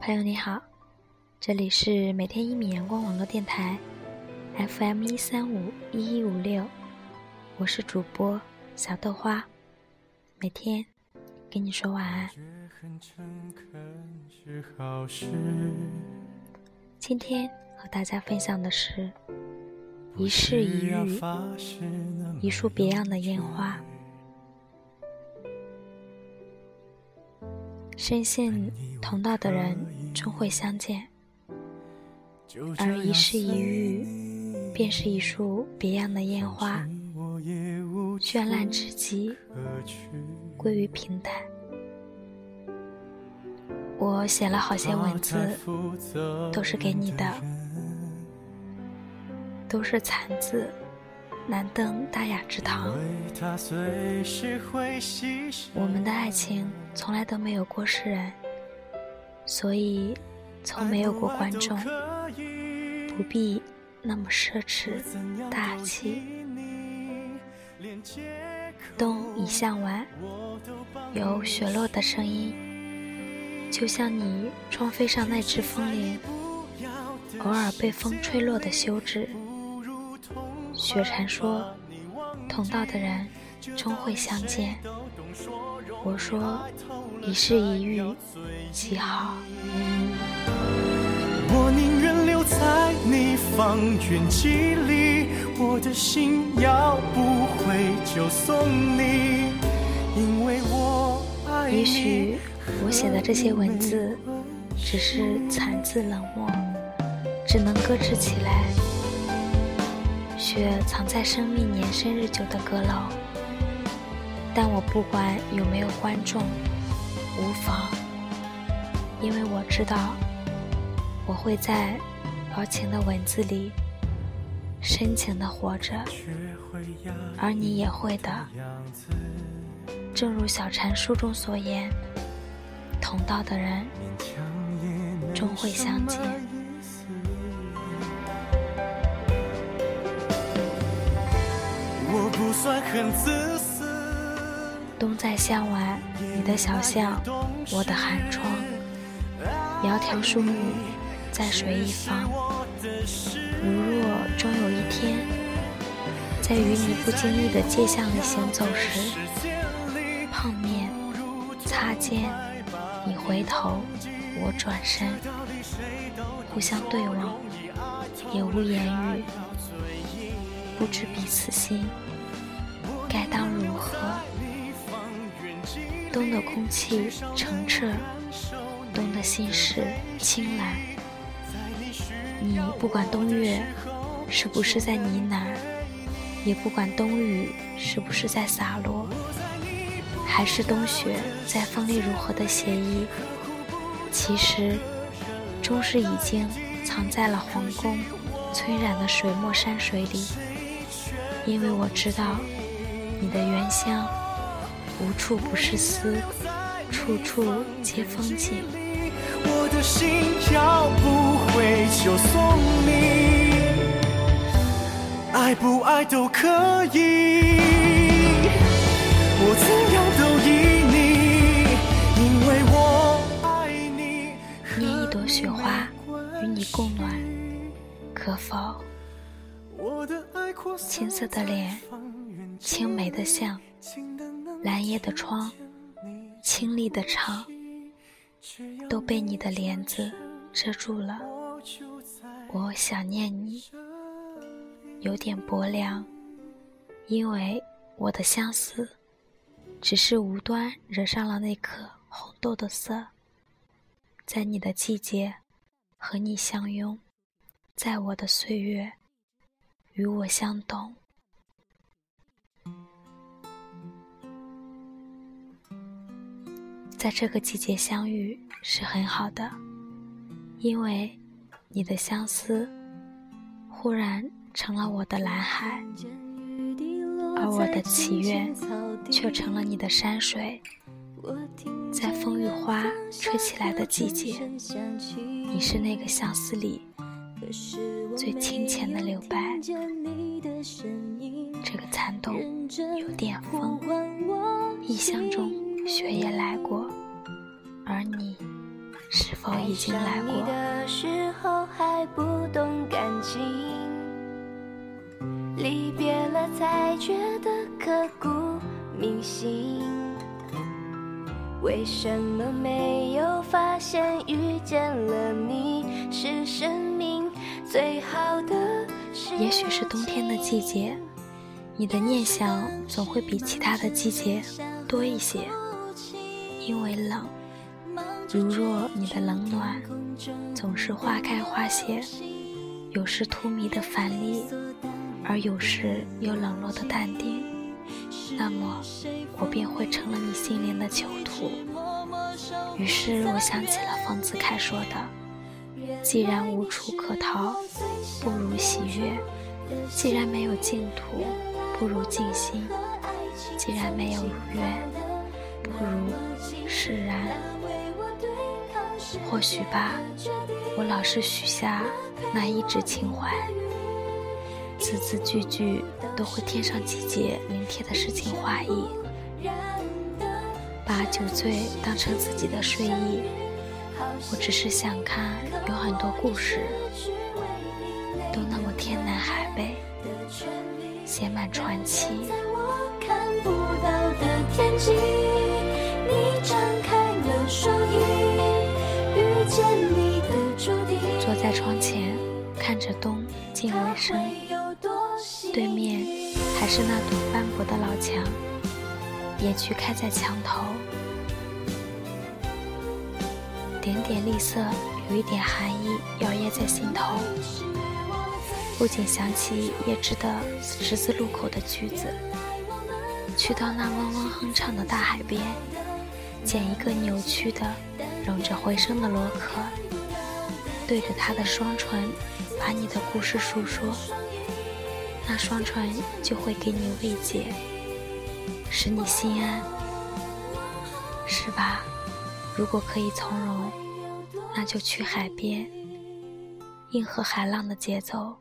朋友你好，这里是每天一米阳光网络电台，FM 一三五一一五六，我是主播小豆花，每天跟你说晚安。今天和大家分享的是一世一遇，一束别样的烟花。深信同道的人终会相见，而一世一遇，便是一束别样的烟花，绚烂至极，归于平淡。我写了好些文字，都是给你的，都是残字。难登大雅之堂。我们的爱情从来都没有过世人，所以从没有过观众，不必那么奢侈大气。冬已向晚，有雪落的声音，就像你窗扉上那只风铃，偶尔被风吹落的休止。雪蝉说：“同道的人终会相见。”我说：“一世一遇，极好。”我宁愿留在你方圆几里，我的心要不回就送你，因为我爱你。也许我写的这些文字只是残字冷漠，只能搁置起来。雪藏在生命年深日久的阁楼，但我不管有没有观众，无妨，因为我知道，我会在柔情的文字里深情的活着，而你也会的。正如小禅书中所言，同道的人终会相见。冬在向晚，你的小巷，我的寒窗，窈窕淑女，在水一方。如若终有一天，在与你不经意的街巷里行走时，碰面、擦肩，你回头，我转身，互相对望，也无言语，不知彼此心。该当如何？冬的空气澄澈，冬的心事清蓝。你不管冬月是不是在呢喃，也不管冬雨是不是在洒落，还是冬雪在风里如何的写意，其实终是已经藏在了皇宫皴染的水墨山水里，因为我知道。你的原乡，无处不是丝，处处皆风景。我的心要不回就送你，爱不爱都可以，我怎样都依你，因为我爱你。捏一朵雪花与你共暖，可否？青涩的脸。青梅的巷，蓝叶的窗，清丽的唱，都被你的帘子遮住了。我想念你，有点薄凉，因为我的相思，只是无端惹上了那颗红豆的色。在你的季节，和你相拥；在我的岁月，与我相懂。在这个季节相遇是很好的，因为你的相思忽然成了我的蓝海，而我的祈愿却成了你的山水。在风雨花吹起来的季节，你是那个相思里最清浅的留白。这个残冬有点风，异乡中雪也来过。你是否已经来过？的时候还不懂感情，离别了才觉得刻骨铭心。为什么没有发现遇见了你是生？最好的也许是冬天的季节，你的念想总会比其他的季节多一些，因为冷。如若你的冷暖总是花开花谢，有时荼蘼的繁丽，而有时又冷落的淡定，那么我便会成了你心灵的囚徒。于是我想起了丰子恺说的：“既然无处可逃，不如喜悦；既然没有净土，不如静心；既然没有如愿，不如释然。”或许吧，我老是许下那一纸情怀，字字句句都会添上几节临帖的诗情画意，把酒醉当成自己的睡意。我只是想看，有很多故事都那么天南海北，写满传奇。坐在窗前，看着冬近尾声，对面还是那堵斑驳的老墙，野菊开在墙头，点点绿色，有一点寒意摇曳在心头。不禁想起叶芝的十字路口的句子：去到那嗡嗡哼唱的大海边，捡一个扭曲的。融着回声的螺壳，对着他的双唇，把你的故事诉说，那双唇就会给你慰藉，使你心安，是吧？如果可以从容，那就去海边，应和海浪的节奏，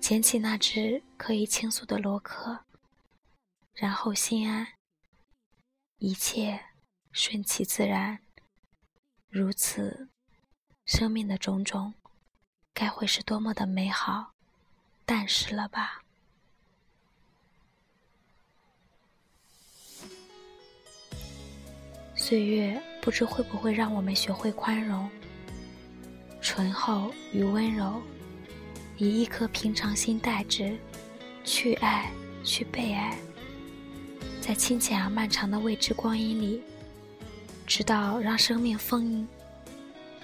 捡起那只可以倾诉的螺壳，然后心安，一切顺其自然。如此，生命的种种，该会是多么的美好、淡实了吧？岁月不知会不会让我们学会宽容、醇厚与温柔，以一颗平常心待之，去爱，去被爱，在清浅而漫长的未知光阴里。直到让生命丰盈，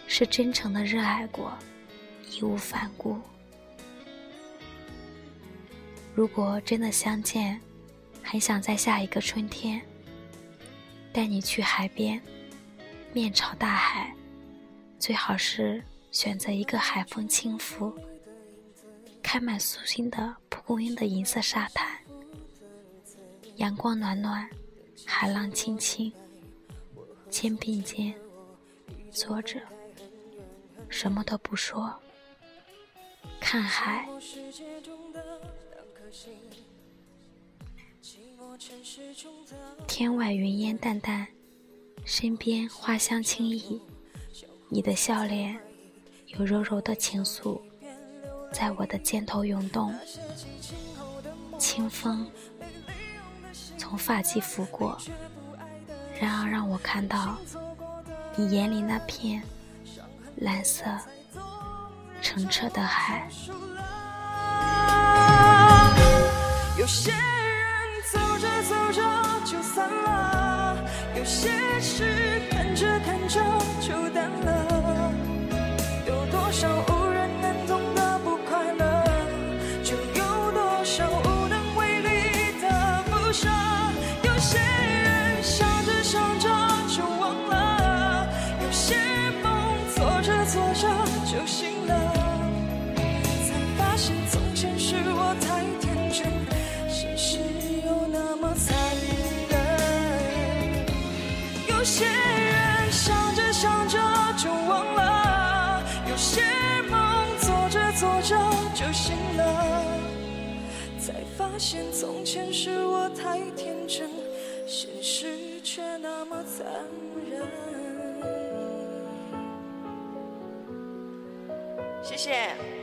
是真诚的热爱过，义无反顾。如果真的相见，很想在下一个春天，带你去海边，面朝大海，最好是选择一个海风轻拂、开满素心的蒲公英的银色沙滩，阳光暖暖，海浪轻轻。肩并肩坐着，什么都不说，看海。天外云烟淡淡，身边花香轻溢，你的笑脸有柔柔的情愫，在我的肩头涌动。清风从发际拂过。然而，让我看到你眼里那片蓝色澄澈的海。有些就散了，有些事看着看着发现从前是我太天真现实却那么残忍。谢谢。